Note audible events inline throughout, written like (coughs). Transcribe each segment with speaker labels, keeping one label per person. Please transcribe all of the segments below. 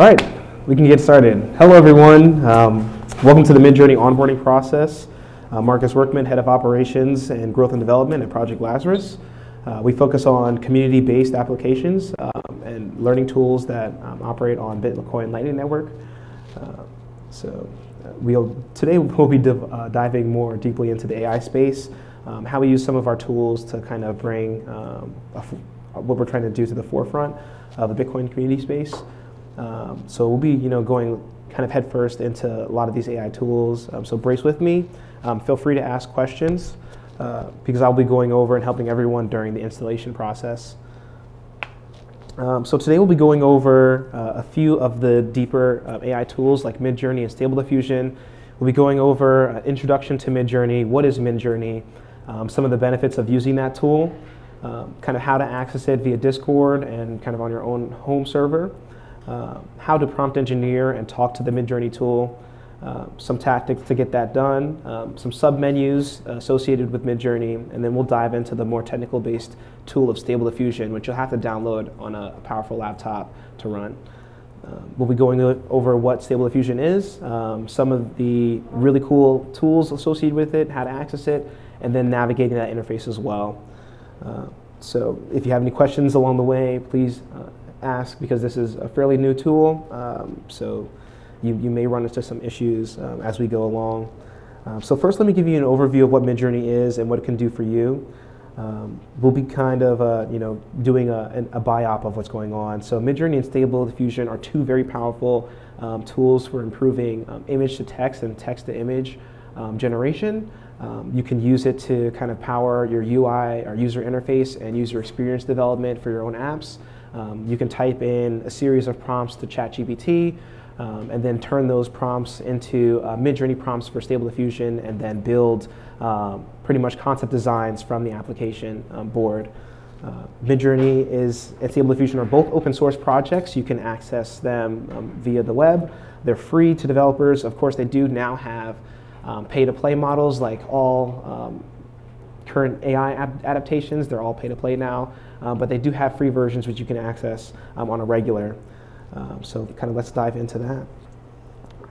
Speaker 1: All right, we can get started. Hello, everyone. Um, welcome to the Midjourney onboarding process. Uh, Marcus Workman, Head of Operations and Growth and Development at Project Lazarus. Uh, we focus on community-based applications um, and learning tools that um, operate on Bitcoin Lightning Network. Uh, so uh, we'll, today we'll be div- uh, diving more deeply into the AI space, um, how we use some of our tools to kind of bring um, what we're trying to do to the forefront of the Bitcoin community space. Um, so we'll be, you know, going kind of headfirst into a lot of these AI tools. Um, so brace with me. Um, feel free to ask questions uh, because I'll be going over and helping everyone during the installation process. Um, so today we'll be going over uh, a few of the deeper uh, AI tools like Midjourney and Stable Diffusion. We'll be going over uh, introduction to Midjourney, what is Midjourney, um, some of the benefits of using that tool, um, kind of how to access it via Discord and kind of on your own home server uh, how to prompt engineer and talk to the Midjourney tool, uh, some tactics to get that done, um, some submenus associated with Midjourney, and then we'll dive into the more technical based tool of Stable Diffusion, which you'll have to download on a, powerful laptop to run. Uh, we'll be going over what Stable Diffusion is, um, some of the really cool tools associated with it, how to access it, and then navigating that interface as well. Uh, so if you have any questions along the way, please uh, ask because this is a fairly new tool. Um, so you, you may run into some issues um, as we go along. Um, so first, let me give you an overview of what Midjourney is and what it can do for you. Um, we'll be kind of uh, you know doing a, a biop of what's going on. So Midjourney and Stable Diffusion are two very powerful um, tools for improving um, image to text and text to image generation. Um, you can use it to kind of power your UI or user interface and user experience development for your own apps. Um, you can type in a series of prompts to ChatGPT um, and then turn those prompts into uh, Midjourney prompts for Stable Diffusion and then build um, pretty much concept designs from the application um, board. Uh, Midjourney is and Stable Diffusion are both open source projects. You can access them um, via the web. They're free to developers. Of course, they do now have um, pay to play models like all current AI adaptations. They're all pay to play now um, but they do have free versions which you can access um, on a regular. Um, so kind of let's dive into that.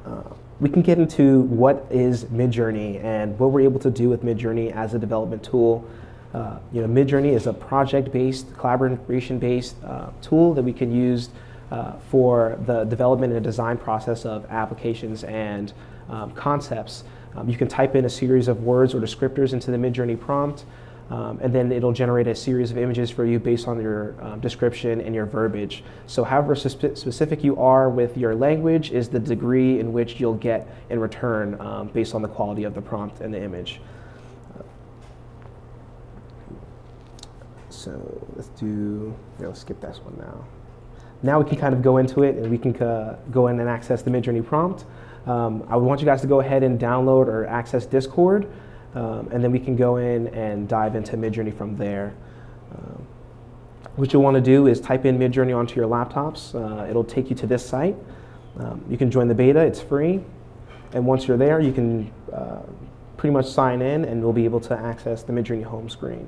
Speaker 1: Uh, we can get into what is Midjourney and what we're able to do with Midjourney as a development tool. Uh, you know, Midjourney is a project-based, collaboration-based uh, tool that we can use uh, for the development and design process of applications and um, concepts. Um, you can type in a series of words or descriptors into the Midjourney prompt. Um, and then it'll generate a series of images for you based on your um, description and your verbiage. So however spe specific you are with your language is the degree in which you'll get in return um, based on the quality of the prompt and the image. so let's do, yeah, let's skip this one now. Now we can kind of go into it and we can uh, go in and access the Midjourney prompt. Um, I would want you guys to go ahead and download or access Discord. Um, and then we can go in and dive into Midjourney from there. Um, what you'll want to do is type in Midjourney onto your laptops. Uh, it'll take you to this site. Um, you can join the beta, it's free. And once you're there, you can uh, pretty much sign in and you'll be able to access the Midjourney home screen.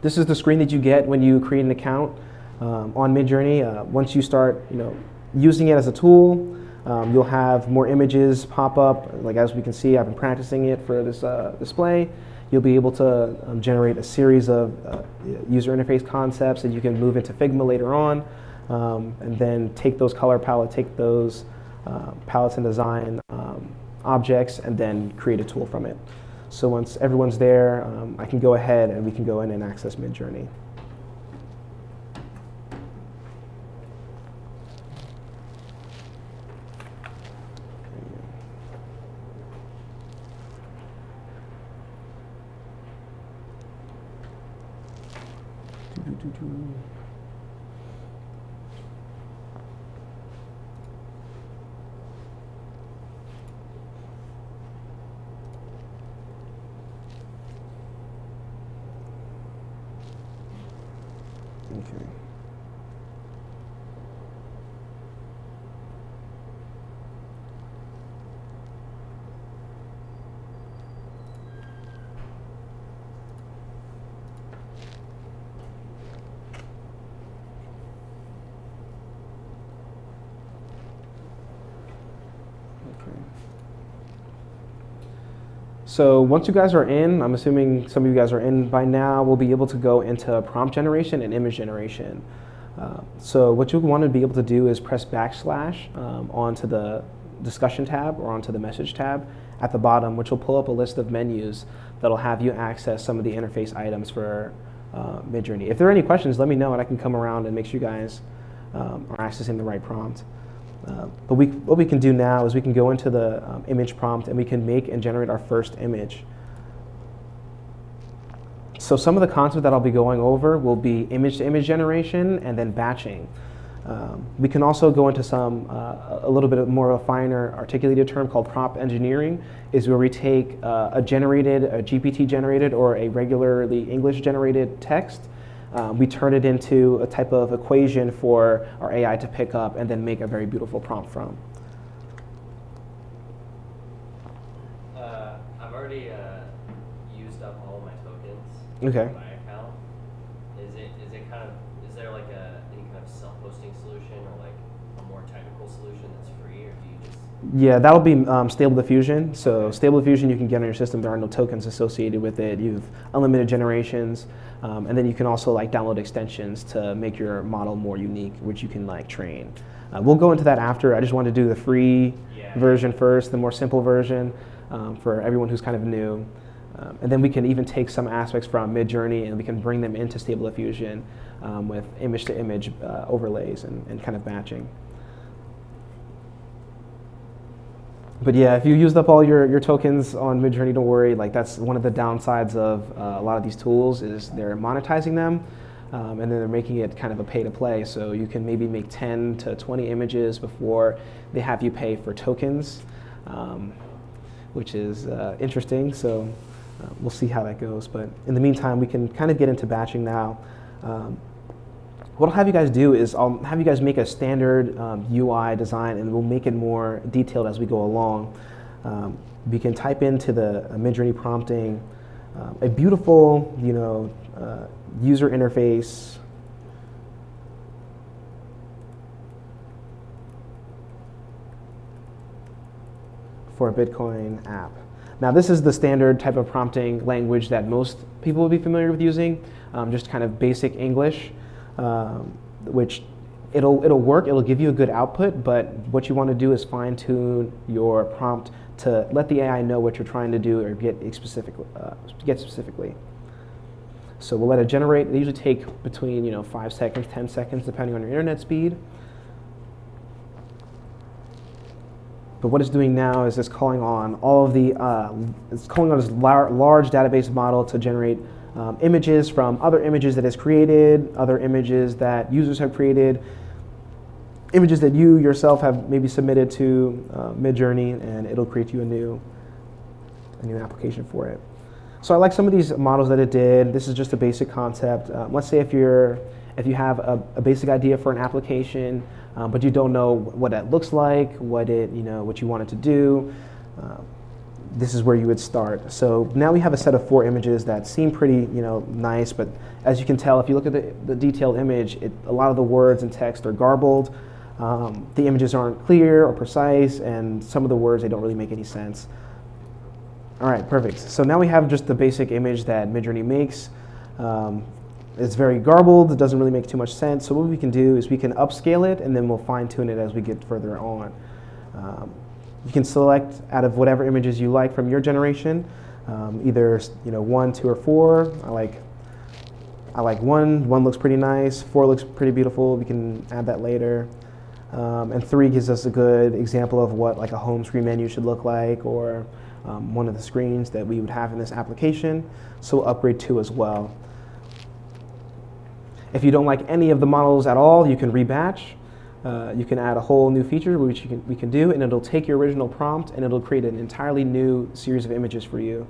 Speaker 1: This is the screen that you get when you create an account um, on Midjourney. Uh, once you start you know, using it as a tool, um, you'll have more images pop up. Like as we can see, I've been practicing it for this uh, display. You'll be able to um, generate a series of uh, user interface concepts that you can move into Figma later on, um, and then take those color palette, take those uh, palettes and design um, objects, and then create a tool from it. So once everyone's there, um, I can go ahead and we can go in and access Midjourney. Okay. So once you guys are in, I'm assuming some of you guys are in by now, we'll be able to go into prompt generation and image generation. Uh, so what you want to be able to do is press backslash um, onto the discussion tab or onto the message tab at the bottom, which will pull up a list of menus that'll have you access some of the interface items for uh, Midjourney. If there are any questions, let me know and I can come around and make sure you guys um, are accessing the right prompt. Uh, but we, what we can do now is we can go into the um, image prompt and we can make and generate our first image. So some of the concepts that I'll be going over will be image-to-image -image generation and then batching. Um, we can also go into some, uh, a little bit more of a finer articulated term called prompt engineering, is where we take uh, a generated, a GPT generated, or a regularly English generated text, um, we turn it into a type of equation for our AI to pick up and then make a very beautiful prompt from.
Speaker 2: Uh, I've already uh, used up all my tokens.
Speaker 1: Okay.
Speaker 2: My account. Is it is it kind of is there like a any kind of self-hosting solution or like a more technical solution that's free or do you just
Speaker 1: Yeah, that'll be um, Stable Diffusion. So Stable Diffusion you can get on your system. There are no tokens associated with it. You've unlimited generations. Um, and then you can also like download extensions to make your model more unique, which you can like train. Uh, we'll go into that after. I just want to do the free
Speaker 2: Yeah.
Speaker 1: version first, the more simple version um, for everyone who's kind of new. Um, and then we can even take some aspects from Midjourney and we can bring them into Stable Diffusion um, with image-to-image uh, overlays and, and kind of batching. But yeah, if you used up all your, your tokens on Midjourney, don't worry. Like that's one of the downsides of uh, a lot of these tools is they're monetizing them, um, and then they're making it kind of a pay to play. So you can maybe make 10 to 20 images before they have you pay for tokens, um, which is uh, interesting. So uh, we'll see how that goes. But in the meantime, we can kind of get into batching now. Um, what I'll have you guys do is I'll have you guys make a standard um, UI design and we'll make it more detailed as we go along. Um, we can type into the uh, Midjourney prompting um, a beautiful, you know, uh, user interface. for a Bitcoin app. Now this is the standard type of prompting language that most people will be familiar with using, um, just kind of basic English um, which it'll, it'll work, it'll give you a good output, but what you want to do is fine tune your prompt to let the AI know what you're trying to do or get, specific, uh, get specifically. So we'll let it generate. They usually take between you know five seconds, 10 seconds, depending on your internet speed. But what it's doing now is it's calling on all of the, uh, it's calling on this lar large database model to generate um, images from other images that it's created, other images that users have created, images that you yourself have maybe submitted to uh, Midjourney, and it'll create you a new, a new application for it. So I like some of these models that it did. This is just a basic concept. Um, let's say if you're if you have a, a basic idea for an application, um, but you don't know what that looks like, what it you know what you want it to do. Uh, this is where you would start. So now we have a set of four images that seem pretty, you know, nice, but as you can tell, if you look at the, the detailed image, it, a lot of the words and text are garbled. Um, the images aren't clear or precise, and some of the words, they don't really make any sense. All right, perfect. So now we have just the basic image that Midjourney makes. Um, it's very garbled, it doesn't really make too much sense. So what we can do is we can upscale it, and then we'll fine tune it as we get further on. Um, you can select out of whatever images you like from your generation, um, either you know one, two, or four. I like I like one. One looks pretty nice. Four looks pretty beautiful. We can add that later. Um, and three gives us a good example of what like a home screen menu should look like, or um, one of the screens that we would have in this application. So we'll upgrade two as well. If you don't like any of the models at all, you can rebatch. Uh, you can add a whole new feature which can, we can do, and it'll take your original prompt and it'll create an entirely new series of images for you,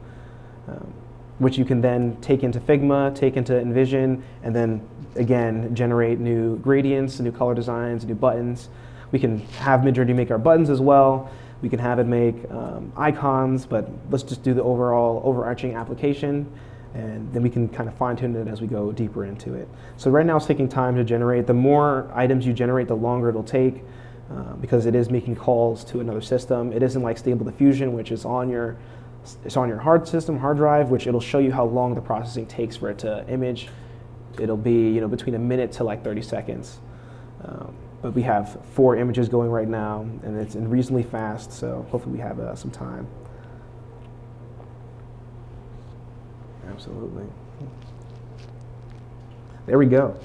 Speaker 1: um, which you can then take into Figma, take into InVision, and then again generate new gradients, new color designs, new buttons. We can have Midjourney make our buttons as well. We can have it make um, icons, but let's just do the overall overarching application and then we can kind of fine tune it as we go deeper into it. So right now it's taking time to generate. The more items you generate, the longer it'll take uh, because it is making calls to another system. It isn't like Stable Diffusion, which is on your it's on your hard system, hard drive, which it'll show you how long the processing takes for it to image. It'll be you know between a minute to like 30 seconds. Um, but we have four images going right now, and it's reasonably fast, so hopefully we have uh, some time. Absolutely. There we go.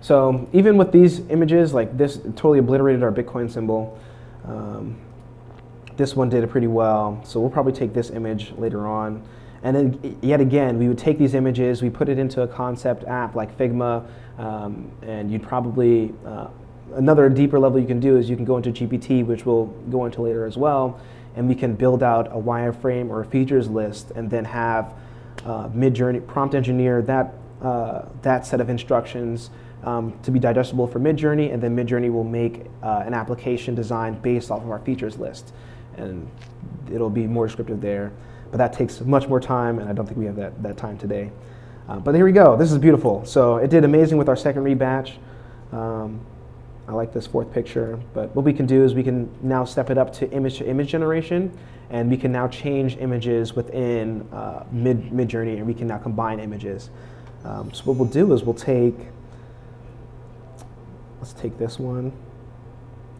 Speaker 1: So even with these images, like this totally obliterated our Bitcoin symbol. Um, this one did it pretty well. So we'll probably take this image later on. And then yet again, we would take these images, we put it into a concept app like Figma, um, and you'd probably, uh, another deeper level you can do is you can go into GPT, which we'll go into later as well, and we can build out a wireframe or a features list and then have uh, Midjourney prompt engineer that, uh, that set of instructions um, to be digestible for Midjourney, and then Midjourney will make uh, an application designed based off of our features list. And it'll be more descriptive there. But that takes much more time, and I don't think we have that, that time today. Uh, but here we go. This is beautiful. So it did amazing with our second rebatch. Um, I like this fourth picture. But what we can do is we can now step it up to image to image generation, and we can now change images within uh, Mid Midjourney, and we can now combine images. Um, so what we'll do is we'll take Let's take this one.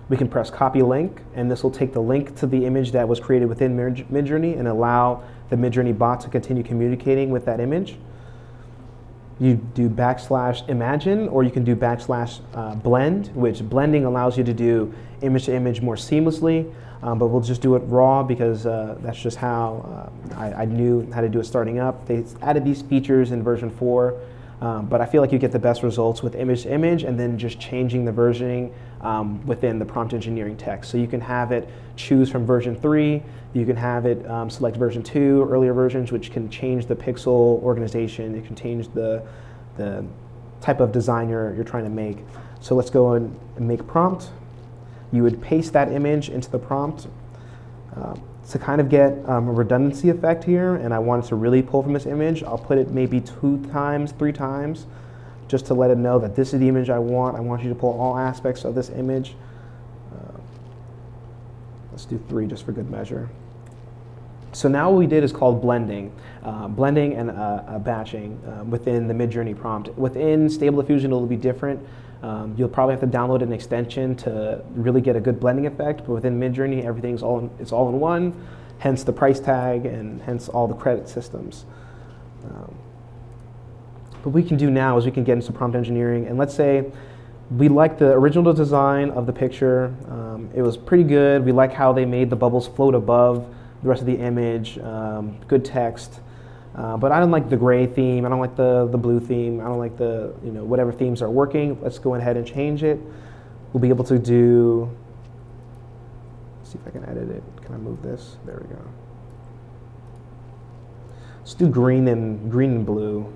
Speaker 1: We can press copy link, and this will take the link to the image that was created within Midjourney and allow the Midjourney bot to continue communicating with that image. You do backslash imagine, or you can do backslash uh, blend, which blending allows you to do image to image more seamlessly. Um, but we'll just do it raw because uh, that's just how uh, I, I, knew how to do it starting up. They added these features in version 4 um, but I feel like you get the best results with image to image and then just changing the versioning um, within the prompt engineering text. So you can have it choose from version 3, you can have it um, select version 2, earlier versions, which can change the pixel organization, it can change the, the type of design you're, you're trying to make. So let's go and make prompt. You would paste that image into the prompt. Um, to kind of get um, a redundancy effect here, and I wanted to really pull from this image, I'll put it maybe two times, three times, just to let it know that this is the image I want. I want you to pull all aspects of this image. Uh, let's do three just for good measure. So now what we did is called blending. Uh, blending and uh, batching uh, within the Midjourney prompt. Within Stable Diffusion, it'll be different. Um, you'll probably have to download an extension to really get a good blending effect, but within Midjourney, everything's all in, it's all in one, hence the price tag and hence all the credit systems. Um, what we can do now is we can get into prompt engineering, and let's say we like the original design of the picture. Um, it was pretty good. We like how they made the bubbles float above the rest of the image, um, good text. Uh, but I don't like the gray theme. I don't like the, the blue theme. I don't like the, you know, whatever themes are working. Let's go ahead and change it. We'll be able to do, see if I can edit it. Can I move this? There we go. Let's do green and green and blue.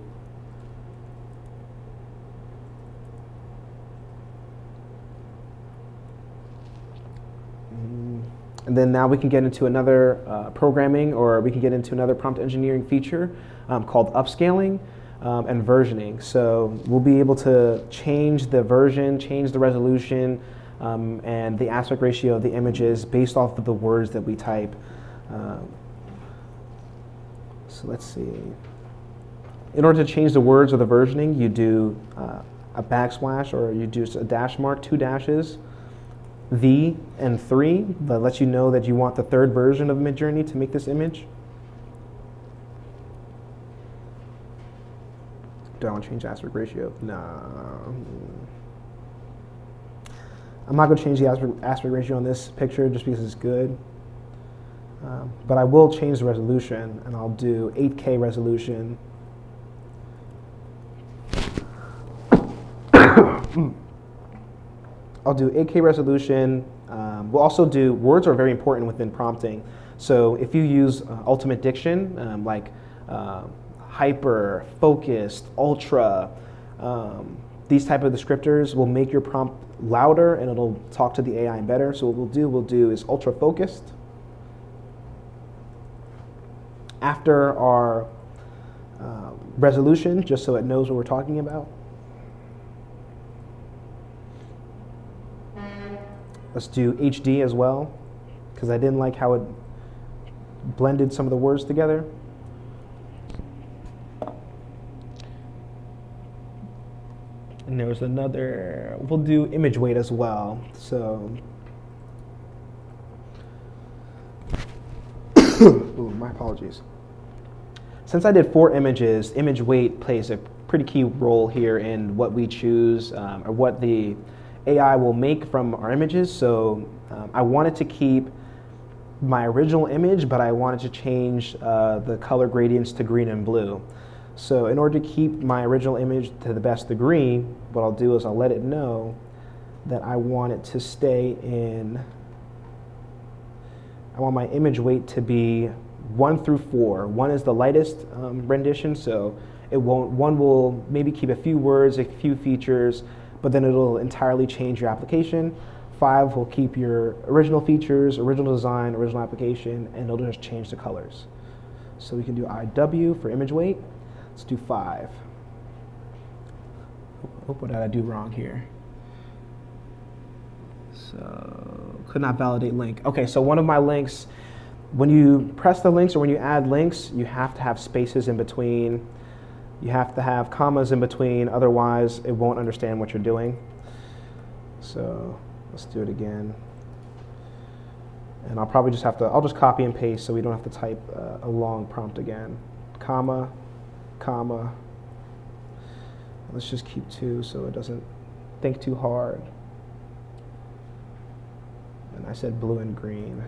Speaker 1: And then now we can get into another uh, programming or we can get into another prompt engineering feature um, called upscaling um, and versioning. So we'll be able to change the version, change the resolution, um, and the aspect ratio of the images based off of the words that we type. Um, so let's see. In order to change the words or the versioning, you do uh, a backslash or you do a dash mark, two dashes, the and 3 that lets you know that you want the third version of Midjourney to make this image. Do I want to change aspect ratio? No. I'm not going to change the aspect, ratio on this picture just because it's good. Um, but I will change the resolution and I'll do 8K resolution. (coughs) (coughs) I'll do 8K resolution. Um, we'll also do, words are very important within prompting. So if you use uh, ultimate diction, um, like uh, hyper, focused, ultra, um, these type of descriptors will make your prompt louder and it'll talk to the AI better. So what we'll do, we'll do is ultra focused. After our uh, resolution, just so it knows what we're talking about. Let's do HD as well, because I didn't like how it blended some of the words together. And there was another, we'll do image weight as well. So, (coughs) Ooh, my apologies. Since I did four images, image weight plays a pretty key role here in what we choose um, or what the AI will make from our images. So um, I wanted to keep my original image, but I wanted to change uh, the color gradients to green and blue. So in order to keep my original image to the best degree, what I'll do is I'll let it know that I want it to stay in, I want my image weight to be one through four. One is the lightest um, rendition, so it won't, one will maybe keep a few words, a few features, but then it'll entirely change your application. Five will keep your original features, original design, original application, and it'll just change the colors. So we can do IW for image weight. Let's do five. Oh, what did I do wrong here? So, could not validate link. Okay, so one of my links, when you press the links or when you add links, you have to have spaces in between. You have to have commas in between, otherwise it won't understand what you're doing. So let's do it again. And I'll probably just have to, I'll just copy and paste so we don't have to type uh, a long prompt again. Comma, comma. Let's just keep two so it doesn't think too hard. And I said blue and green.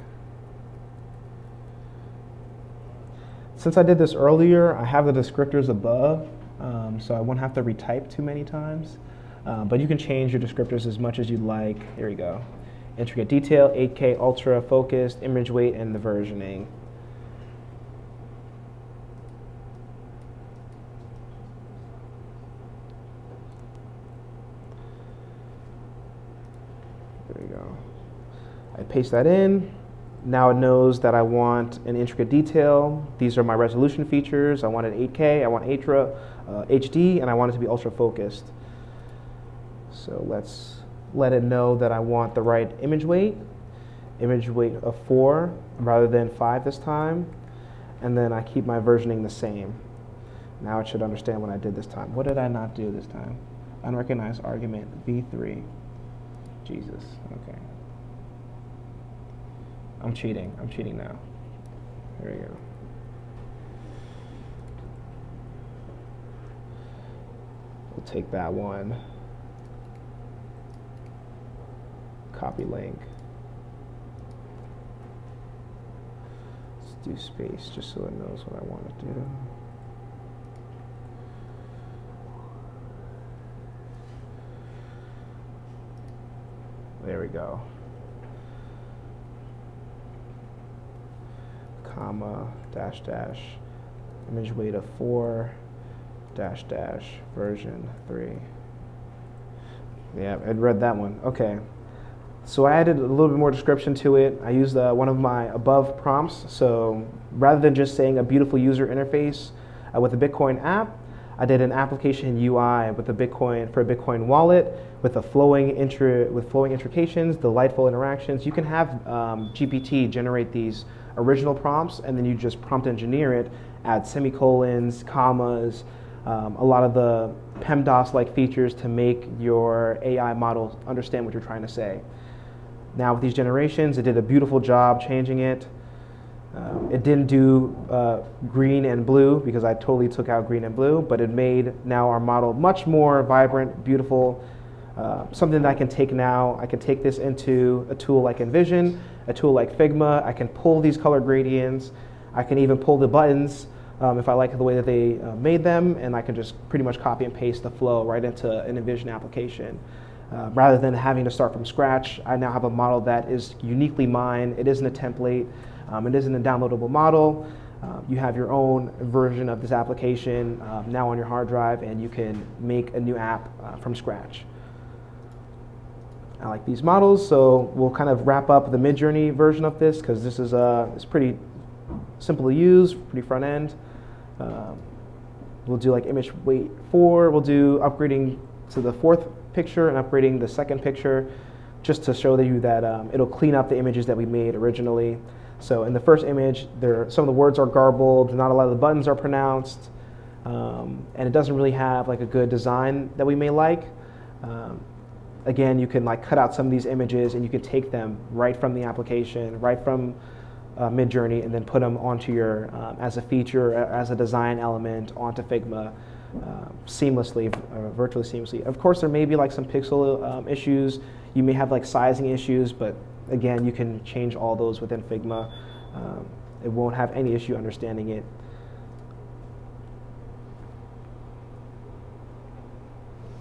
Speaker 1: Since I did this earlier, I have the descriptors above, um, so I won't have to retype too many times. Uh, but you can change your descriptors as much as you'd like. Here we go. Intricate detail, 8K ultra focused, image weight, and the versioning. There we go. I paste that in. Now it knows that I want an intricate detail. These are my resolution features. I want an 8K, I want Atra, uh, HD, and I want it to be ultra focused. So let's let it know that I want the right image weight, image weight of four rather than five this time. And then I keep my versioning the same. Now it should understand what I did this time. What did I not do this time? Unrecognized argument, V3. Jesus, okay. I'm cheating. I'm cheating now. There we go. We'll take that one. Copy link. Let's do space just so it knows what I want to do. There we go. Comma, dash dash, image weight of 4, dash dash, version 3. Yeah, I'd read that one. Okay. So I added a little bit more description to it. I used uh, one of my above prompts. So rather than just saying a beautiful user interface uh, with a Bitcoin app, I did an application UI with a Bitcoin for a Bitcoin wallet with a flowing intri- with flowing intrications, delightful interactions. You can have um, GPT generate these original prompts, and then you just prompt engineer it, add semicolons, commas, um, a lot of the PEMDAS-like features to make your AI model understand what you're trying to say. Now with these generations, it did a beautiful job changing it. Uh, it didn't do uh, green and blue because I totally took out green and blue, but it made now our model much more vibrant, beautiful, uh, something that I can take now. I can take this into a tool like InVision, a tool like Figma. I can pull these color gradients. I can even pull the buttons um, if I like the way that they uh, made them, and I can just pretty much copy and paste the flow right into an InVision application. Uh, rather than having to start from scratch, I now have a model that is uniquely mine. It isn't a template. Um, it isn't a downloadable model. Uh, you have your own version of this application um, now on your hard drive, and you can make a new app uh, from scratch. I like these models, so we'll kind of wrap up the Midjourney version of this because this is uh, it's pretty simple to use, pretty front end. Um, we'll do like image weight four. We'll do upgrading to the fourth picture and upgrading the second picture just to show you that um, it'll clean up the images that we made originally. So in the first image, there some of the words are garbled, not a lot of the buttons are pronounced, um, and it doesn't really have like a good design that we may like. Um, again, you can like cut out some of these images and you can take them right from the application, right from uh, Midjourney, and then put them onto your um, as a feature, as a design element onto Figma. Uh, seamlessly, uh, virtually seamlessly. Of course, there may be like some pixel um, issues. You may have like sizing issues, but again, you can change all those within Figma. Um, it won't have any issue understanding it.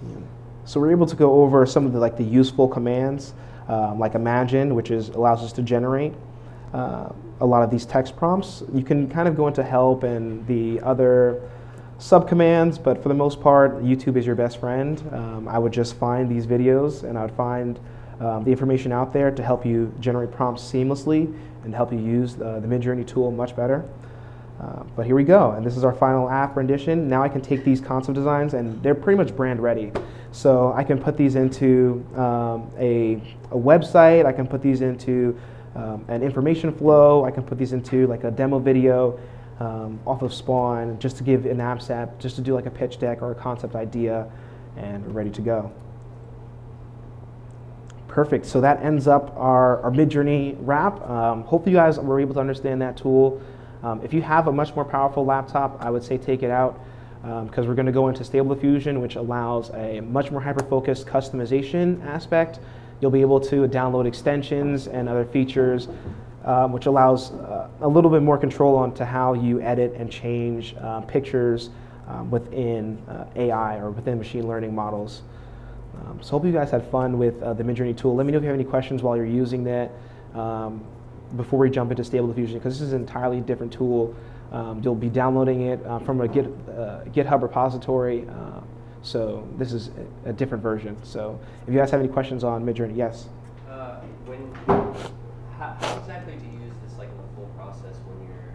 Speaker 1: Yeah. So we're able to go over some of the like the useful commands, um, like imagine, which is allows us to generate uh, a lot of these text prompts. You can kind of go into help and the other subcommands, but for the most part, YouTube is your best friend. Um, I would just find these videos and I would find um, the information out there to help you generate prompts seamlessly and help you use the, the Midjourney tool much better. Uh, but here we go, and this is our final app rendition. Now I can take these concept designs, and they're pretty much brand ready. So I can put these into um, a, a, website, I can put these into um, an information flow, I can put these into like a demo video um, off of Spawn just to give an app set, just to do like a pitch deck or a concept idea, and ready to go. Perfect. So that ends up our, our Midjourney wrap. Um, hopefully you guys were able to understand that tool. Um, if you have a much more powerful laptop, I would say take it out because um, we're going to go into Stable Diffusion, which allows a much more hyper-focused customization aspect. You'll be able to download extensions and other features, um, which allows uh, a little bit more control onto how you edit and change uh, pictures um, within uh, AI or within machine learning models. Um, so hope you guys had fun with uh, the Midjourney tool. Let me know if you have any questions while you're using that before we jump into Stable Diffusion, because this is an entirely different tool. Um, you'll be downloading it uh, from a Git, uh, GitHub repository. Uh, so this is a, a, different version. So if you guys have any questions on Midjourney, yes?
Speaker 2: Uh, when, how, how exactly do you use this like in the full process when you're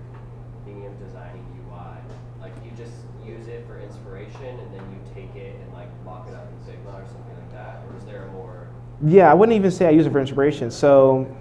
Speaker 2: thinking of designing UI? Like you just use it for inspiration and then you take it and like mock it up in Figma or something like that? Or is there a more
Speaker 1: yeah, I wouldn't even say I use it for inspiration. So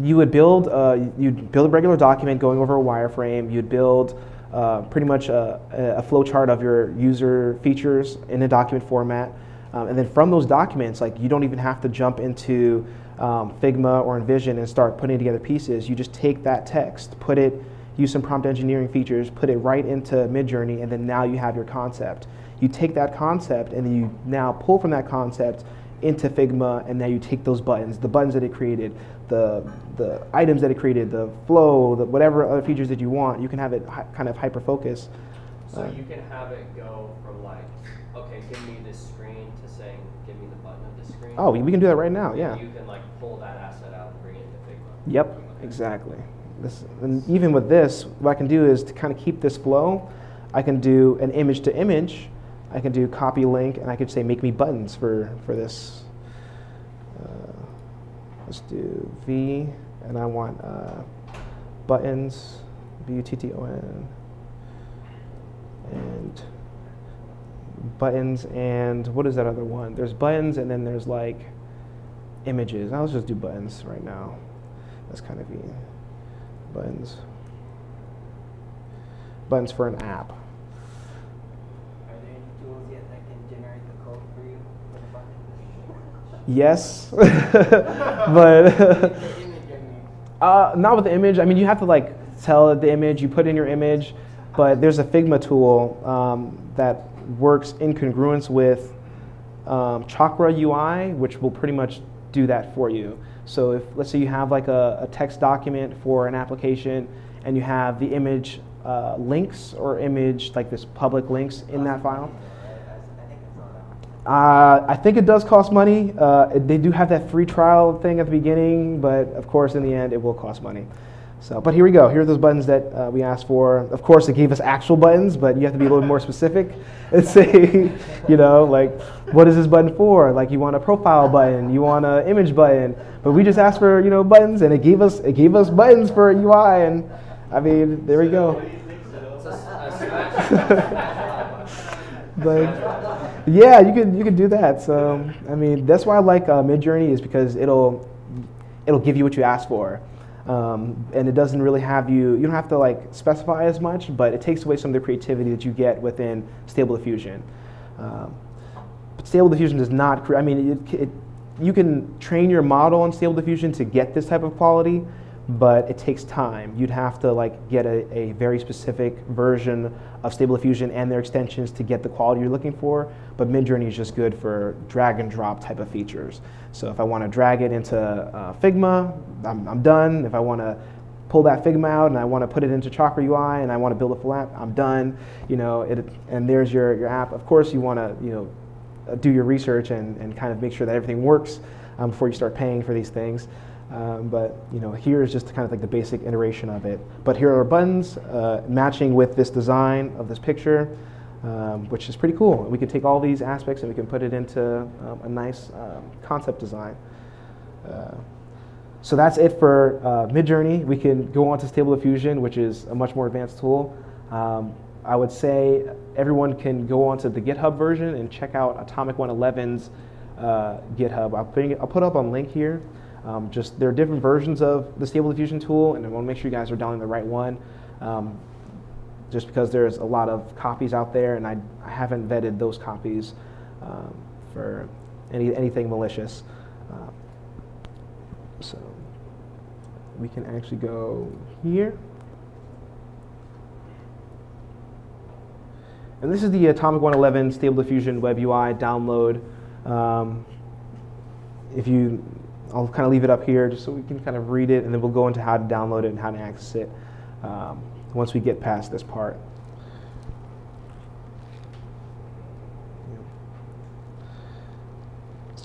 Speaker 1: you would build uh, you'd build a regular document going over a wireframe. You'd build uh, pretty much a, a flow chart of your user features in a document format, um, and then from those documents, like you don't even have to jump into um, Figma or InVision and start putting together pieces. You just take that text, put it, use some prompt engineering features, put it right into Midjourney, and then now you have your concept. You take that concept and then you now pull from that concept into Figma, and now you take those buttons, the buttons that it created, the the items that it created, the flow, the whatever other features that you want, you can have it hi- kind of hyper focus.
Speaker 2: So uh, you can have it go from like, okay, give me this screen to saying, give me the button of the screen.
Speaker 1: Oh, we can do that right now. Yeah.
Speaker 2: You can like pull that asset out and bring it into Figma.
Speaker 1: Yep, okay. exactly. This, and even with this, what I can do is to kind of keep this flow. I can do an image to image I can do copy link, and I could say make me buttons for, for this. Let's do V, and I want uh, buttons, B-U-T-T-O-N, and buttons, and what is that other one? There's buttons, and then there's like images. I'll just do buttons right now. That's kind of V. Buttons. Buttons for an app. Yes, (laughs) but (laughs) uh, not with the image. I mean, you have to like tell the image, you put in your image, but there's a Figma tool um, that works in congruence with um, Chakra UI, which will pretty much do that for you. So if let's say you have like a, a text document for an application and you have the image uh, links or image like this public links in that file uh, I think it does cost money. Uh, they do have that free trial thing at the beginning, but of course, in the end, it will cost money. So, but here we go. Here are those buttons that uh, we asked for. Of course, it gave us actual buttons, but you have to be a little more specific and say, you know, like, what is this button for? Like, you want a profile button, you want an image button, but we just asked for, you know, buttons, and it gave us it gave us buttons for UI, and I mean, there we go. Like, yeah, you could you could do that. So I mean, that's why I like uh, Midjourney is because it'll it'll give you what you ask for. Um, and it doesn't really have you, you don't have to like specify as much, but it takes away some of the creativity that you get within Stable Diffusion. Um, but Stable Diffusion does not, I mean, it, it, you can train your model on Stable Diffusion to get this type of quality, but it takes time. You'd have to like get a, a very specific version of Stable Diffusion and their extensions to get the quality you're looking for. But Midjourney is just good for drag and drop type of features. So if I want to drag it into uh, Figma, I'm, I'm done. If I want to pull that Figma out and I want to put it into Chakra UI and I want to build a full app, I'm done. You know, it, and there's your, your app. Of course, you want to you know do your research and, and kind of make sure that everything works um, before you start paying for these things. Um, but you know, here is just kind of like the basic iteration of it. But here are buttons uh, matching with this design of this picture, um, which is pretty cool. We can take all these aspects and we can put it into um, a nice um, concept design. Uh, so that's it for uh, Midjourney. We can go on to Stable Diffusion, which is a much more advanced tool. Um, I would say everyone can go onto the GitHub version and check out Atomic 111's uh, GitHub. I'll, bring I'll put up a link here. Um, just there are different versions of the Stable Diffusion tool, and I want to make sure you guys are downloading the right one. Um, just because there's a lot of copies out there, and I, I haven't vetted those copies um, for any, anything malicious. Uh, so we can actually go here. And this is the Atomic 111 Stable Diffusion Web UI download. Um, if you I'll kind of leave it up here just so we can kind of read it, and then we'll go into how to download it and how to access it um, once we get past this part.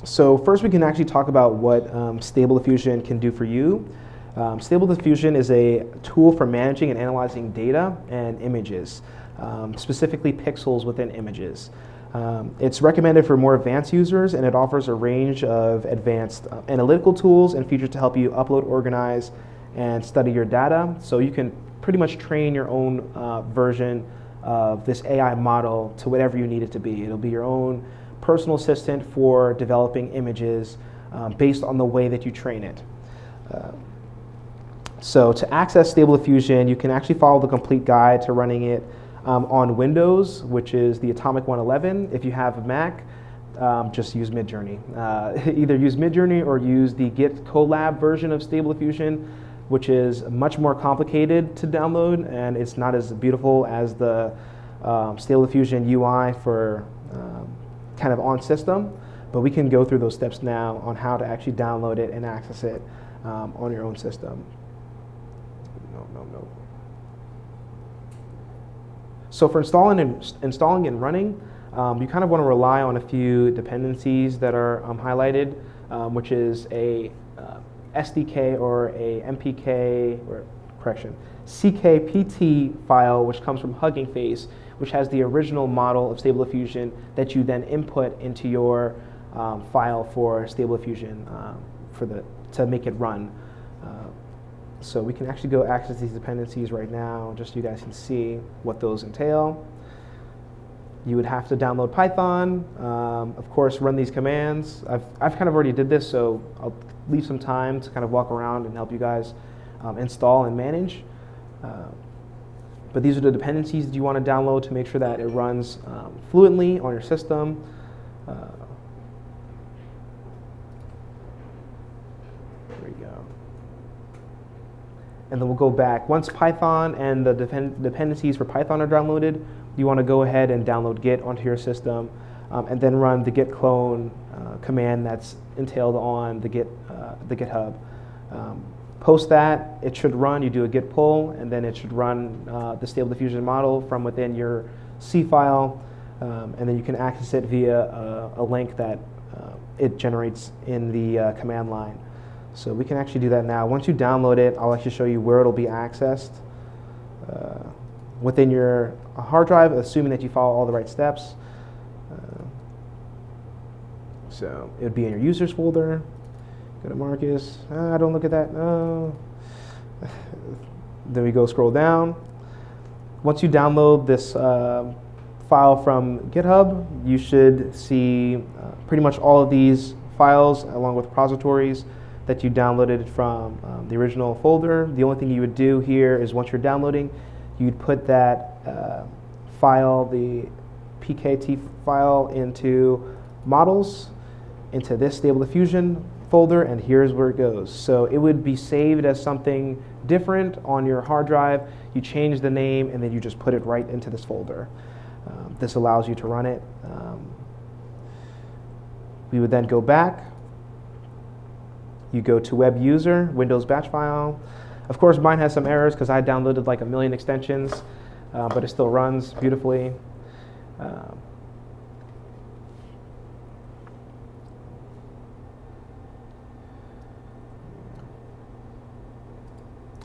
Speaker 1: So first we can actually talk about what um, Stable Diffusion can do for you. Um, Stable Diffusion is a tool for managing and analyzing data and images, um, specifically pixels within images. Um, it's recommended for more advanced users and it offers a range of advanced uh, analytical tools and features to help you upload, organize, and study your data. So you can pretty much train your own uh, version of this AI model to whatever you need it to be. It'll be your own personal assistant for developing images um, based on the way that you train it. Uh, so to access Stable Diffusion, you can actually follow the complete guide to running it um, on Windows, which is the Atomic 111. If you have a Mac, um, just use Midjourney. Uh, (laughs) either use Midjourney or use the Git Colab version of Stable Diffusion, which is much more complicated to download and it's not as beautiful as the um, Stable Diffusion UI for um, kind of on system. But we can go through those steps now on how to actually download it and access it um, on your own system. No, no, no. So for installing and, installing and running, um, you kind of want to rely on a few dependencies that are um, highlighted, um, which is a uh, SDK or a MPK, or correction, CKPT file, which comes from Hugging Face, which has the original model of Stable Diffusion that you then input into your um, file for Stable Diffusion um, for the, to make it run. So we can actually go access these dependencies right now, just so you guys can see what those entail. You would have to download Python, um, of course, run these commands. I've, I've kind of already did this, so I'll leave some time to kind of walk around and help you guys um, install and manage. Uh, but these are the dependencies that you want to download to make sure that it runs um, fluently on your system. Uh, and then we'll go back. Once Python and the depend dependencies for Python are downloaded, you want to go ahead and download Git onto your system, um, and then run the git clone uh, command that's entailed on the Git uh, the GitHub. Um, post that, it should run. You do a git pull, and then it should run uh, the Stable Diffusion model from within your C file, um, and then you can access it via a, a link that uh, it generates in the uh, command line. So we can actually do that now. Once you download it, I'll actually show you where it'll be accessed uh, within your hard drive, assuming that you follow all the right steps. Uh, so it would be in your users folder. Go to Marcus. Ah, don't look at that. (sighs) Then we go scroll down. Once you download this uh, file from GitHub, you should see uh, pretty much all of these files along with repositories that you downloaded from um, the original folder. The only thing you would do here is once you're downloading, you'd put that uh, file, the PKT file, into models, into this Stable Diffusion folder, and here's where it goes. So it would be saved as something different on your hard drive. You change the name, and then you just put it right into this folder. Um, this allows you to run it. Um, we would then go back. You go to web user, Windows batch file. Of course, mine has some errors because I downloaded like a million extensions, uh, but it still runs beautifully. Um,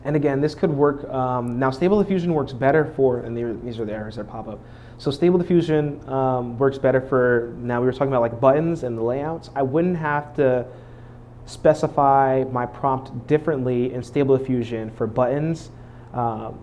Speaker 1: and again, this could work. Um, now, Stable Diffusion works better for, and these are the errors that pop up. So Stable Diffusion um, works better for, now we were talking about like buttons and the layouts. I wouldn't have to specify my prompt differently in Stable Diffusion for buttons um,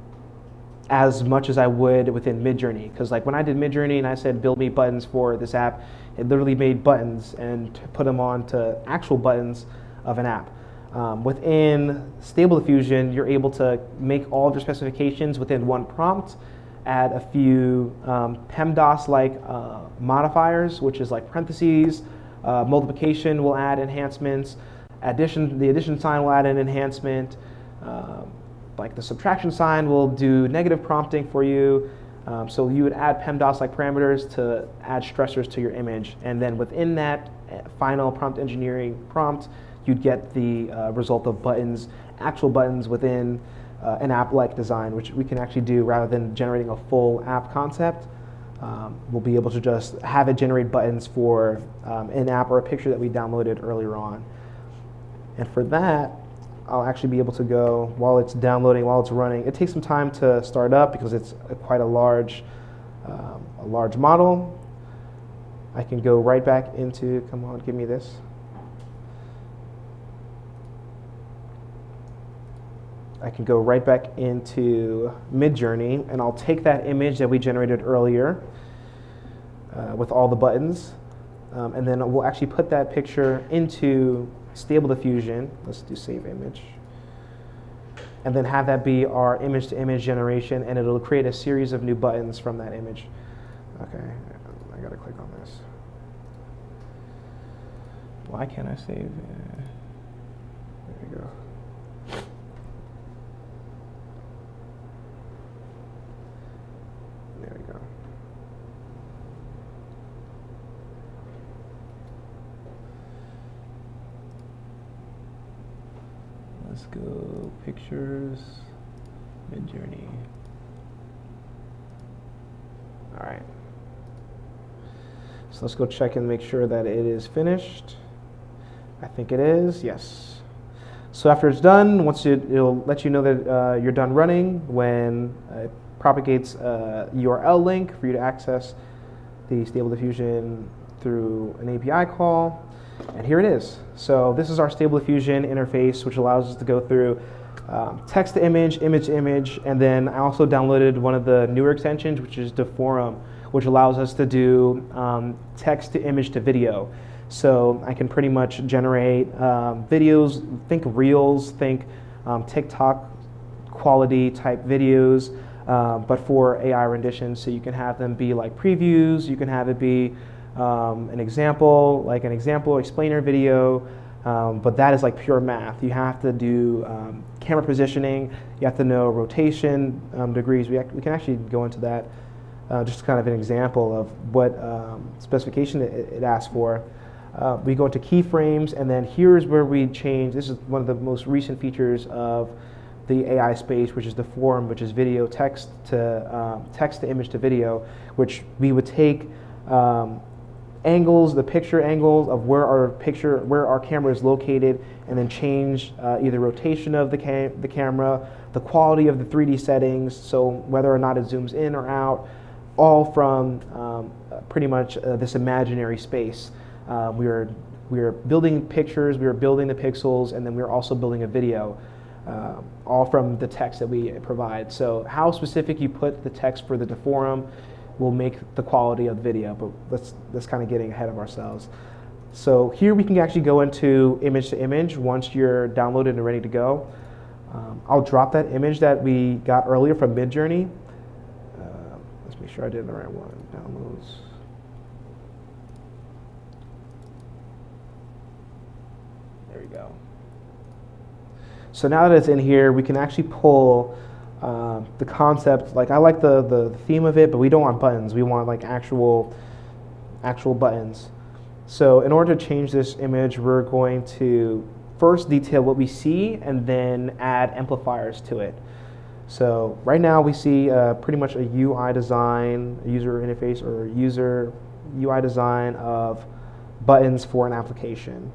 Speaker 1: as much as I would within Midjourney. Because like when I did Midjourney and I said build me buttons for this app, it literally made buttons and put them onto actual buttons of an app. Um, within Stable Diffusion, you're able to make all of your specifications within one prompt, add a few um, PEMDAS-like uh, modifiers, which is like parentheses, uh, multiplication will add enhancements, addition, the addition sign will add an enhancement, uh, like the subtraction sign will do negative prompting for you. Um, so you would add PEMDAS-like parameters to add stressors to your image. And then within that uh, final prompt engineering prompt, you'd get the uh, result of buttons, actual buttons within uh, an app-like design, which we can actually do rather than generating a full app concept. Um, we'll be able to just have it generate buttons for um, an app or a picture that we downloaded earlier on. And for that, I'll actually be able to go while it's downloading, while it's running. It takes some time to start up because it's a, quite a large, um, a large model. I can go right back into, come on, give me this. I can go right back into Midjourney and I'll take that image that we generated earlier uh, with all the buttons um, and then we'll actually put that picture into Stable Diffusion. Let's do save image. And then have that be our image to image generation and it'll create a series of new buttons from that image. Okay, I gotta click on this. Why can't I save? Uh, there we go. Let's go pictures, Midjourney. All right. So let's go check and make sure that it is finished. I think it is, yes. So after it's done, once it, it'll let you know that uh, you're done running when it propagates a URL link for you to access the Stable Diffusion through an API call. And here it is. So this is our Stable Diffusion interface, which allows us to go through um, text to image, image to image, and then I also downloaded one of the newer extensions, which is Deforum, which allows us to do um, text to image to video. So I can pretty much generate um, videos, think reels, think um, TikTok quality type videos, uh, but for AI renditions. So you can have them be like previews, you can have it be um, an example, like an example explainer video, um, but that is like pure math. You have to do um, camera positioning, you have to know rotation um, degrees. We, we can actually go into that, uh, just kind of an example of what um, specification it, it, asks for. Uh, we go into keyframes, and then here's where we change. This is one of the most recent features of the AI space, which is Deforum, which is video text to um, text to image to video, which we would take um, angles, the picture angles of where our picture, where our camera is located, and then change uh, either rotation of the, cam the camera, the quality of the 3D settings, so whether or not it zooms in or out, all from um, pretty much uh, this imaginary space. Uh, we are we are building pictures, we are building the pixels, and then we are also building a video. Uh, all from the text that we provide. So how specific you put the text for the deforum will make the quality of the video, but let's, that's kind of getting ahead of ourselves. So here we can actually go into image to image once you're downloaded and ready to go. Um, I'll drop that image that we got earlier from Midjourney. Uh, let's make sure I did the right one. Downloads. There we go. So now that it's in here, we can actually pull uh, the concept. Like I like the, the theme of it, but we don't want buttons. We want like actual actual buttons. So in order to change this image, we're going to first detail what we see and then add amplifiers to it. So right now we see uh, pretty much a UI design, user interface or user UI design of buttons for an application.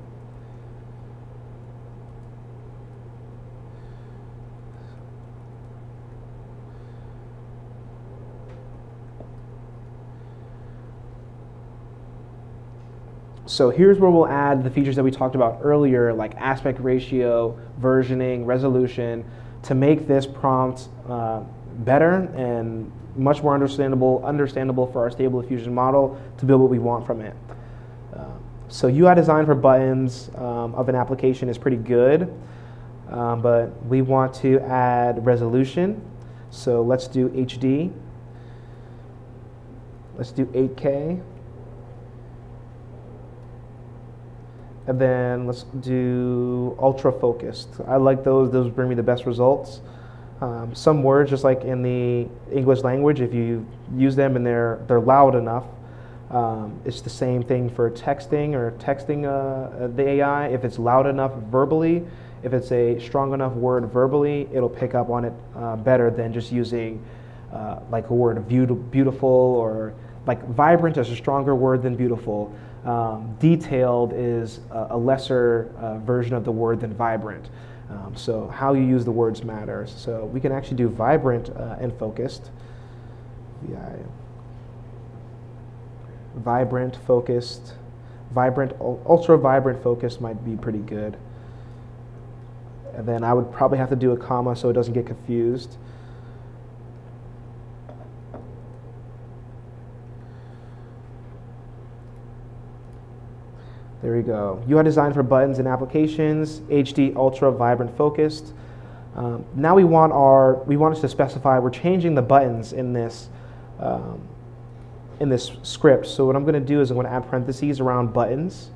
Speaker 1: So here's where we'll add the features that we talked about earlier, like aspect ratio, versioning, resolution, to make this prompt uh, better and much more understandable, understandable for our stable diffusion model to build what we want from it. Uh, so UI design for buttons um, of an application is pretty good, um, but we want to add resolution. So let's do HD. Let's do 8K. And then let's do ultra focused. I like those, those bring me the best results. Um, some words, just like in the English language, if you use them and they're, they're loud enough, um, it's the same thing for texting or texting uh, the AI. If it's loud enough verbally, if it's a strong enough word verbally, it'll pick up on it uh, better than just using uh, like a word beautiful or like vibrant is a stronger word than beautiful. Um, detailed is a, a lesser uh, version of the word than vibrant. Um, so how you use the words matters. So we can actually do vibrant uh, and focused. VI. Vibrant, focused. Vibrant, ultra vibrant focused might be pretty good. And then I would probably have to do a comma so it doesn't get confused. There we go. UI design for buttons and applications, HD Ultra Vibrant Focused. Um, now we want our we want us to specify we're changing the buttons in this um, in this script. So what I'm going to do is I'm going to add parentheses around buttons.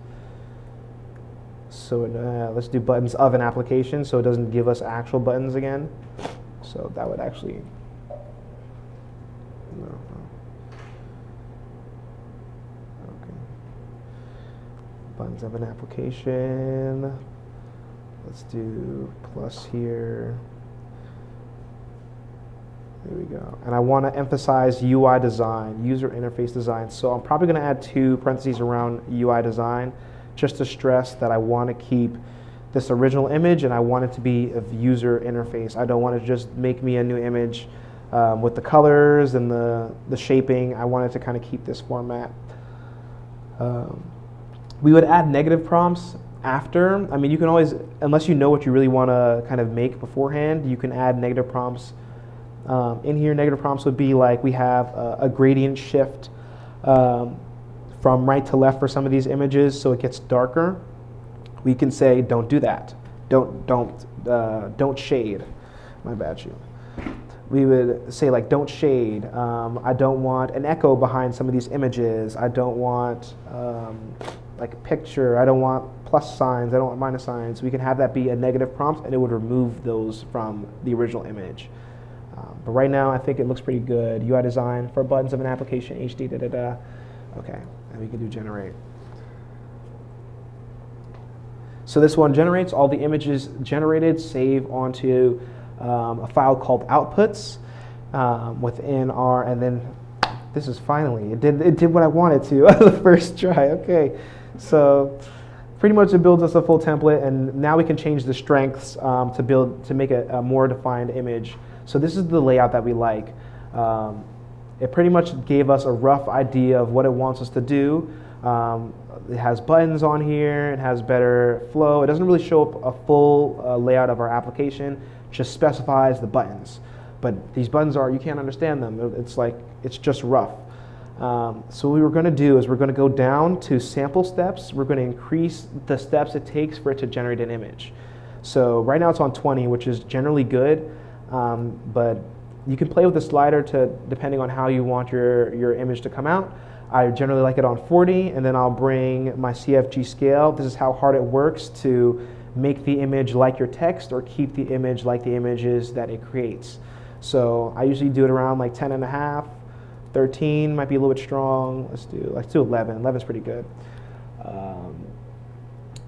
Speaker 1: So uh, let's do buttons of an application so it doesn't give us actual buttons again. So that would actually no. Buttons of an application. Let's do plus here. There we go. And I want to emphasize UI design, user interface design. So I'm probably going to add two parentheses around UI design just to stress that I want to keep this original image and I want it to be a user interface. I don't want to just make me a new image um, with the colors and the, the shaping. I wanted to kind of keep this format. Um, we would add negative prompts after. I mean, you can always, unless you know what you really want to kind of make beforehand, you can add negative prompts. Um, in here, negative prompts would be like we have a, a gradient shift um, from right to left for some of these images, so it gets darker. We can say, don't do that. Don't don't uh, don't shade. My bad, you. We would say like, don't shade. Um, I don't want an echo behind some of these images. I don't want um, like a picture. I don't want plus signs. I don't want minus signs. We can have that be a negative prompt, and it would remove those from the original image. Um, but right now, I think it looks pretty good. UI design for buttons of an application, HD, da da da. Okay, and we can do generate. So this one generates all the images generated, save onto um, a file called outputs um, within our, and then this is finally, it did, it did what I wanted to on (laughs) the first try. Okay, so pretty much it builds us a full template and now we can change the strengths um, to build to make a, a, more defined image. So this is the layout that we like. Um, it pretty much gave us a rough idea of what it wants us to do. Um, it has buttons on here, it has better flow. It doesn't really show up a full uh, layout of our application, just specifies the buttons. But these buttons are, you can't understand them. It's like, it's just rough. Um, so what we're going to do is we're going to go down to sample steps. We're going to increase the steps it takes for it to generate an image. So right now it's on 20, which is generally good, um, but you can play with the slider to depending on how you want your, your image to come out. I generally like it on 40, and then I'll bring my CFG scale. This is how hard it works to make the image like your text or keep the image like the images that it creates. So I usually do it around like 10 and a half, 13 might be a little bit strong. Let's do let's do 11. 11 is pretty good. Um,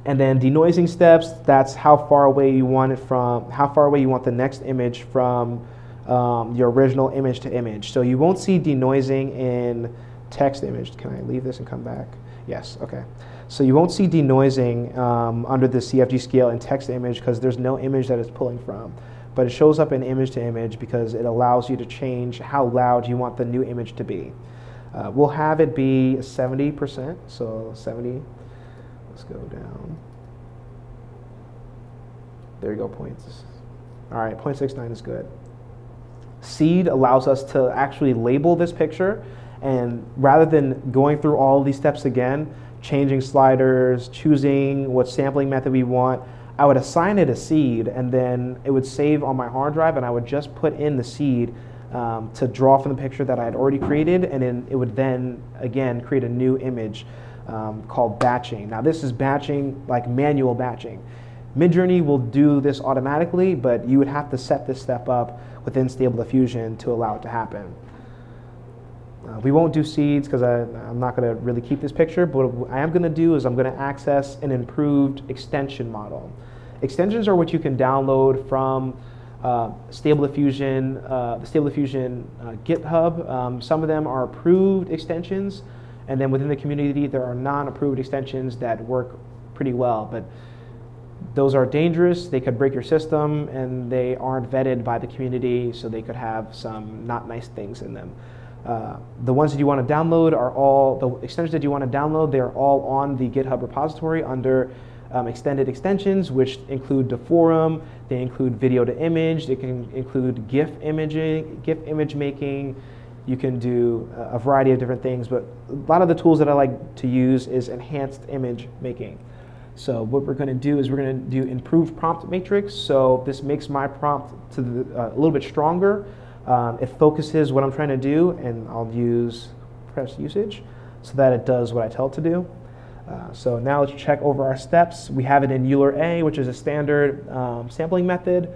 Speaker 1: and then denoising steps. That's how far away you want it from. How far away you want the next image from um, your original image to image. So you won't see denoising in text image. Can I leave this and come back? Yes. Okay. So you won't see denoising um, under the CFG scale in text image because there's no image that it's pulling from. But it shows up in image to image because it allows you to change how loud you want the new image to be. Uh, we'll have it be 70%, so 70. Let's go down. There you go, points. All right, 0.69 is good. Seed allows us to actually label this picture, and rather than going through all these steps again, changing sliders, choosing what sampling method we want. I would assign it a seed and then it would save on my hard drive and I would just put in the seed um, to draw from the picture that I had already created and then it would then again create a new image um, called batching. Now this is batching like manual batching. Midjourney will do this automatically but you would have to set this step up within Stable Diffusion to allow it to happen. Uh, we won't do seeds because I'm not going to really keep this picture, but what I am going to do is I'm going to access an improved extension model. Extensions are what you can download from uh, Stable Diffusion, uh, the Stable Diffusion uh, GitHub. Um, some of them are approved extensions, and then within the community there are non-approved extensions that work pretty well. But those are dangerous. They could break your system, and they aren't vetted by the community, so they could have some not nice things in them. Uh, the ones that you want to download are all, the extensions that you want to download, they're all on the GitHub repository under um, extended extensions, which include Deforum, they include video to image, they can include GIF imaging, GIF image making, you can do a variety of different things, but a lot of the tools that I like to use is enhanced image making. So what we're going to do is we're going to do improved prompt matrix. So this makes my prompt to the, uh, a little bit stronger. Um, it focuses what I'm trying to do, and I'll use press usage so that it does what I tell it to do. Uh, so now let's check over our steps. We have it in Euler A, which is a standard um, sampling method.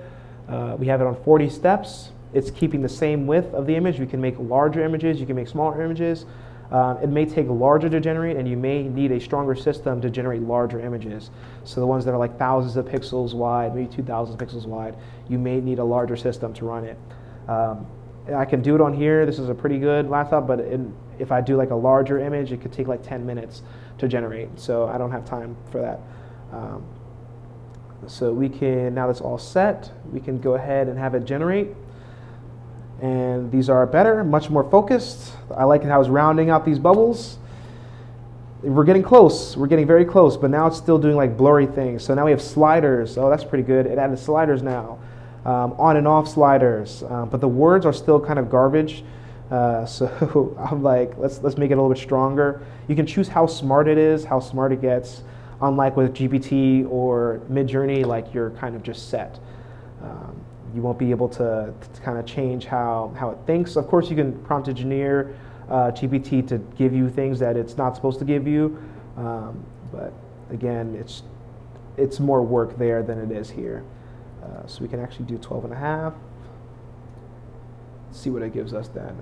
Speaker 1: Uh, we have it on 40 steps. It's keeping the same width of the image. You can make larger images, you can make smaller images. Um, it may take larger to generate, and you may need a stronger system to generate larger images. So the ones that are like thousands of pixels wide, maybe 2,000 pixels wide, you may need a larger system to run it. Um, I can do it on here. This is a pretty good laptop, but if I do like a larger image, it could take like 10 minutes to generate. So I don't have time for that. Um, so we can, now that's all set, we can go ahead and have it generate. And these are better, much more focused. I like how it's rounding out these bubbles. We're getting close, we're getting very close, but now it's still doing like blurry things. So now we have sliders. Oh, that's pretty good. It added sliders now um, on and off sliders, um, but the words are still kind of garbage. Uh, so (laughs) I'm like, let's let's make it a little bit stronger. You can choose how smart it is, how smart it gets. Unlike with GPT or Midjourney, like you're kind of just set. Um, you won't be able to, to, kind of change how, how it thinks. Of course, you can prompt engineer uh, GPT to give you things that it's not supposed to give you, um, but again, it's it's more work there than it is here. Uh, so we can actually do 12 and a half. see what it gives us then.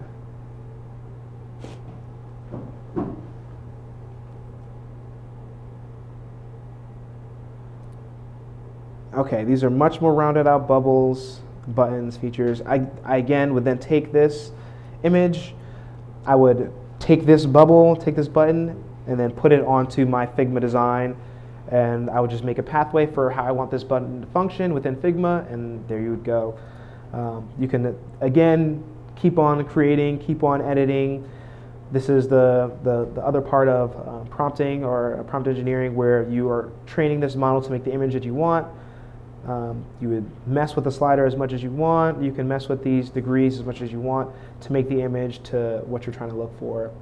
Speaker 1: Okay, these are much more rounded out bubbles, buttons, features. I, I again would then take this image, I would take this bubble, take this button, and then put it onto my Figma design and I would just make a pathway for how I want this button to function within Figma, and there you would go. Um, you can, again, keep on creating, keep on editing. This is the, the, the other part of uh, prompting or prompt engineering where you are training this model to make the image that you want. Um, you would mess with the slider as much as you want. You can mess with these degrees as much as you want to make the image to what you're trying to look for.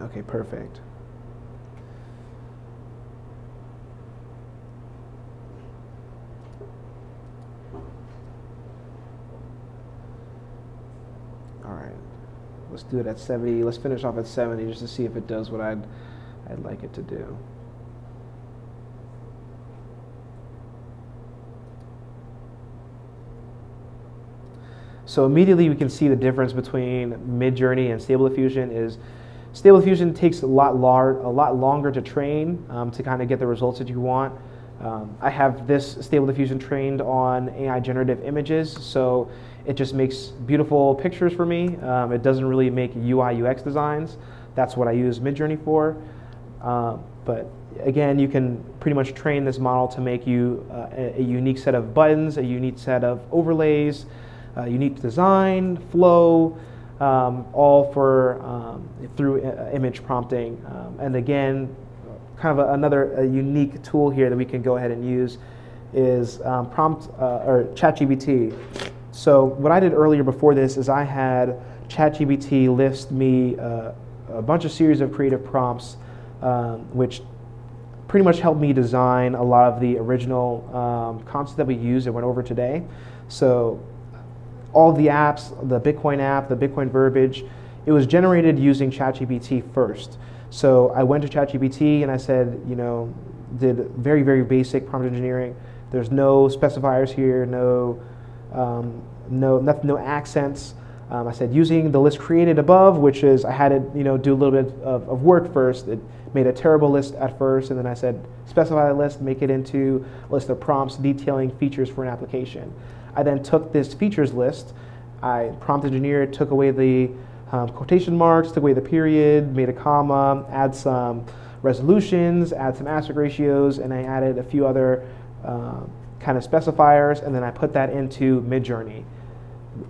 Speaker 1: Okay, perfect. All right, let's do it at 70. Let's finish off at 70 just to see if it does what I'd I'd like it to do. So immediately we can see the difference between Midjourney and Stable Diffusion is Stable Diffusion takes a lot, lar- a lot longer to train um, to kind of get the results that you want. Um, I have this Stable Diffusion trained on AI generative images, so it just makes beautiful pictures for me. Um, it doesn't really make UI UX designs. That's what I use Midjourney for. Uh, but again, you can pretty much train this model to make you uh, a, a unique set of buttons, a unique set of overlays, uh, unique design, flow, um, all for um, through uh, image prompting. Um, and again, kind of a, another a unique tool here that we can go ahead and use is um, prompt uh, or ChatGPT. So what I did earlier before this is I had ChatGPT list me a bunch of series of creative prompts, um, which pretty much helped me design a lot of the original um, concepts that we use and went over today. So all the apps, the Bitcoin app, the Bitcoin verbiage, it was generated using ChatGPT first. So I went to ChatGPT and I said, you know, did very, very basic prompt engineering. There's no specifiers here, no, um, no, no, no accents. Um, I said using the list created above, which is I had to you know do a little bit of, of, work first. It made a terrible list at first, and then I said specify the list, make it into a list of prompts detailing features for an application. I then took this features list, I prompt engineered, took away the um, quotation marks, took away the period, made a comma, add some resolutions, add some aspect ratios, and I added a few other uh, kind of specifiers, and then I put that into Midjourney.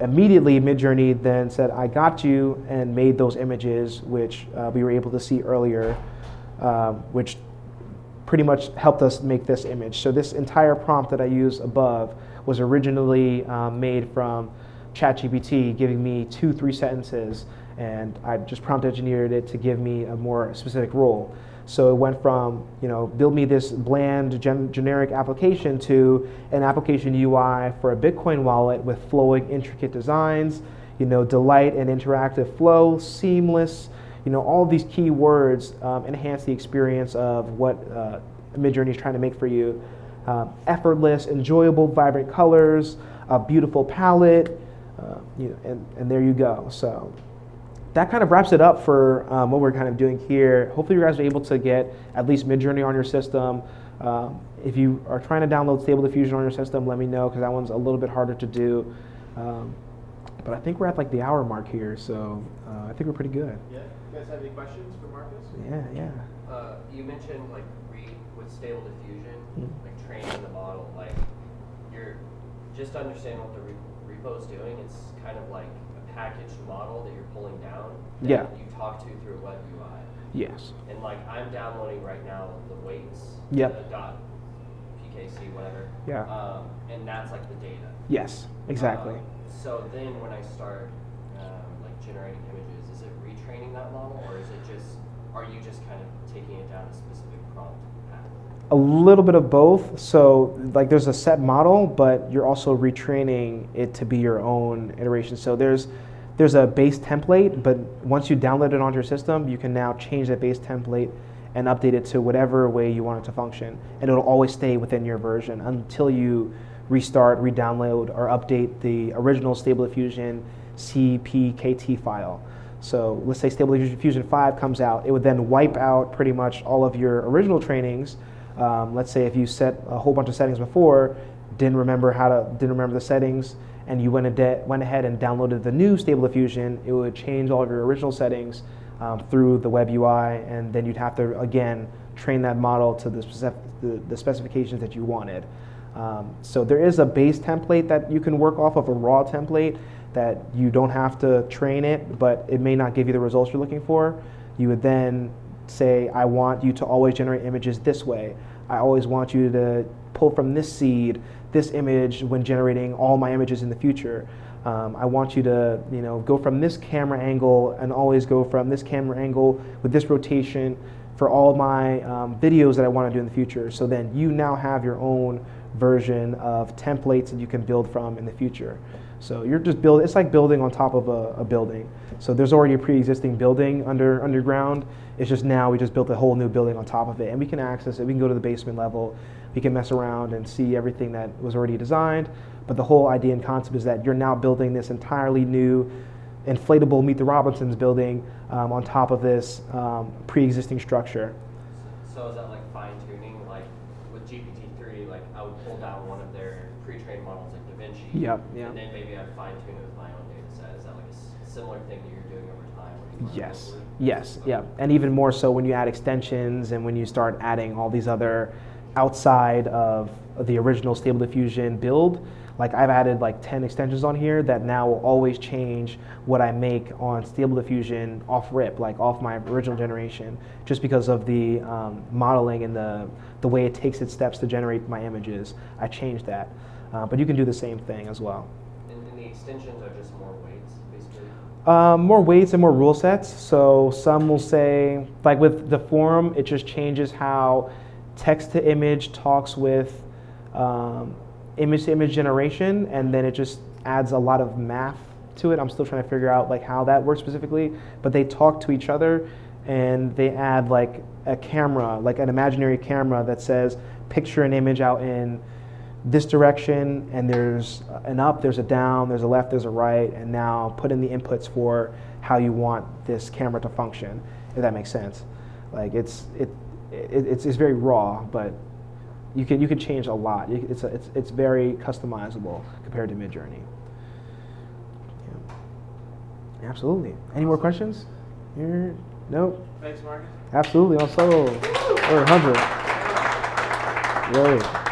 Speaker 1: Immediately, Midjourney then said, I got you, and made those images, which uh, we were able to see earlier, uh, which pretty much helped us make this image. So this entire prompt that I use above was originally um, made from ChatGPT giving me two, three sentences, and I just prompt engineered it to give me a more specific role. So it went from, you know, build me this bland gen generic application to an application UI for a Bitcoin wallet with flowing, intricate designs, you know, delight and interactive flow, seamless, you know, all these key words um, enhance the experience of what uh, Midjourney is trying to make for you um, effortless, enjoyable, vibrant colors, a beautiful palette, uh, you know, and, and there you go. So that kind of wraps it up for um, what we're kind of doing here. Hopefully you guys are able to get at least Midjourney on your system. Um, if you are trying to download Stable Diffusion on your system, let me know because that one's a little bit harder to do. Um, but I think we're at like the hour mark here, so uh, I think we're pretty good.
Speaker 3: Yeah. You guys have any questions for Marcus?
Speaker 1: Yeah, yeah.
Speaker 2: Uh, you mentioned like re with Stable Diffusion, mm -hmm training the model, like you're just understand what the re repo is doing. It's kind of like a packaged model that you're pulling down.
Speaker 1: yeah.
Speaker 2: You talk to through a web UI.
Speaker 1: Yes.
Speaker 2: And like I'm downloading right now the weights.
Speaker 1: Yep.
Speaker 2: The dot PKC whatever.
Speaker 1: Yeah.
Speaker 2: Um, and that's like the data.
Speaker 1: Yes. Exactly. Um,
Speaker 2: so then when I start um, like generating images, is it retraining that model or is it just are you just kind of taking it down a specific prompt?
Speaker 1: A little bit of both. So like there's a set model, but you're also retraining it to be your own iteration. So there's there's a base template, but once you download it onto your system, you can now change that base template and update it to whatever way you want it to function. And it'll always stay within your version until you restart, re-download, or update the original Stable Diffusion CPKT file. So let's say Stable Diffusion 5 comes out, it would then wipe out pretty much all of your original trainings um, let's say if you set a whole bunch of settings before, didn't remember how to, didn't remember the settings, and you went, went ahead and downloaded the new Stable Diffusion, it would change all of your original settings um, through the web UI, and then you'd have to again train that model to the, specific, the, the specifications that you wanted. Um, so there is a base template that you can work off of a raw template that you don't have to train it, but it may not give you the results you're looking for. You would then say, I want you to always generate images this way. I always want you to pull from this seed this image when generating all my images in the future. Um, I want you to, you know, go from this camera angle and always go from this camera angle with this rotation for all my um, videos that I want to do in the future. So then you now have your own version of templates that you can build from in the future. So you're just building, it's like building on top of a, a building. So there's already a pre-existing building under underground. It's just now we just built a whole new building on top of it, and we can access it. We can go to the basement level. We can mess around and see everything that was already designed. But the whole idea and concept is that you're now building this entirely new inflatable Meet the Robinsons building um, on top of this um, pre-existing structure.
Speaker 2: So is that like fine tuning? Like with GPT three, like I would pull down one of their pre-trained models like DaVinci.
Speaker 1: Yep, yep.
Speaker 2: And then maybe I'd fine tune it with my own data set. Is that like a s- similar thing that you're doing over
Speaker 1: Yes, yes, yeah. And even more so when you add extensions and when you start adding all these other outside of the original Stable Diffusion build. Like I've added like 10 extensions on here that now will always change what I make on Stable Diffusion off rip, like off my original generation, just because of the um, modeling and the, the way it takes its steps to generate my images. I changed that. Uh, but you can do the same thing as well.
Speaker 2: And, and the extensions are just more basically.
Speaker 1: Um, more weights and more rule sets. So some will say, like with Deforum, it just changes how text to image talks with um, image to image generation, and then it just adds a lot of math to it. I'm still trying to figure out like how that works specifically, but they talk to each other, and they add like a camera, like an imaginary camera that says picture an image out in this direction and there's an up, there's a down, there's a left, there's a right, and now put in the inputs for how you want this camera to function, if that makes sense. Like it's it, it it's, it's very raw, but you can you can change a lot. It's a, it's it's very customizable compared to Midjourney. Yeah. Absolutely. Any more questions? Here? Nope.
Speaker 3: Thanks, Marcus.
Speaker 1: Absolutely. Also, or hundred. Yay.